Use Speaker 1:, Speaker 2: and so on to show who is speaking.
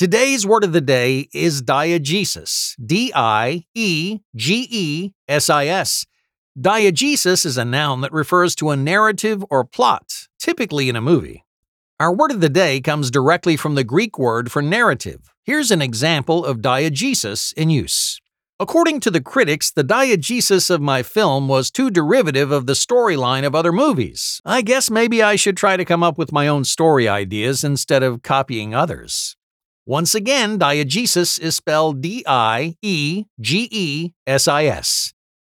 Speaker 1: Today's word of the day is diegesis. D I E G E S I S. Diegesis is a noun that refers to a narrative or plot, typically in a movie. Our word of the day comes directly from the Greek word for narrative. Here's an example of diegesis in use. According to the critics, the diegesis of my film was too derivative of the storyline of other movies. I guess maybe I should try to come up with my own story ideas instead of copying others. Once again, diegesis is spelled D I E G E S I S.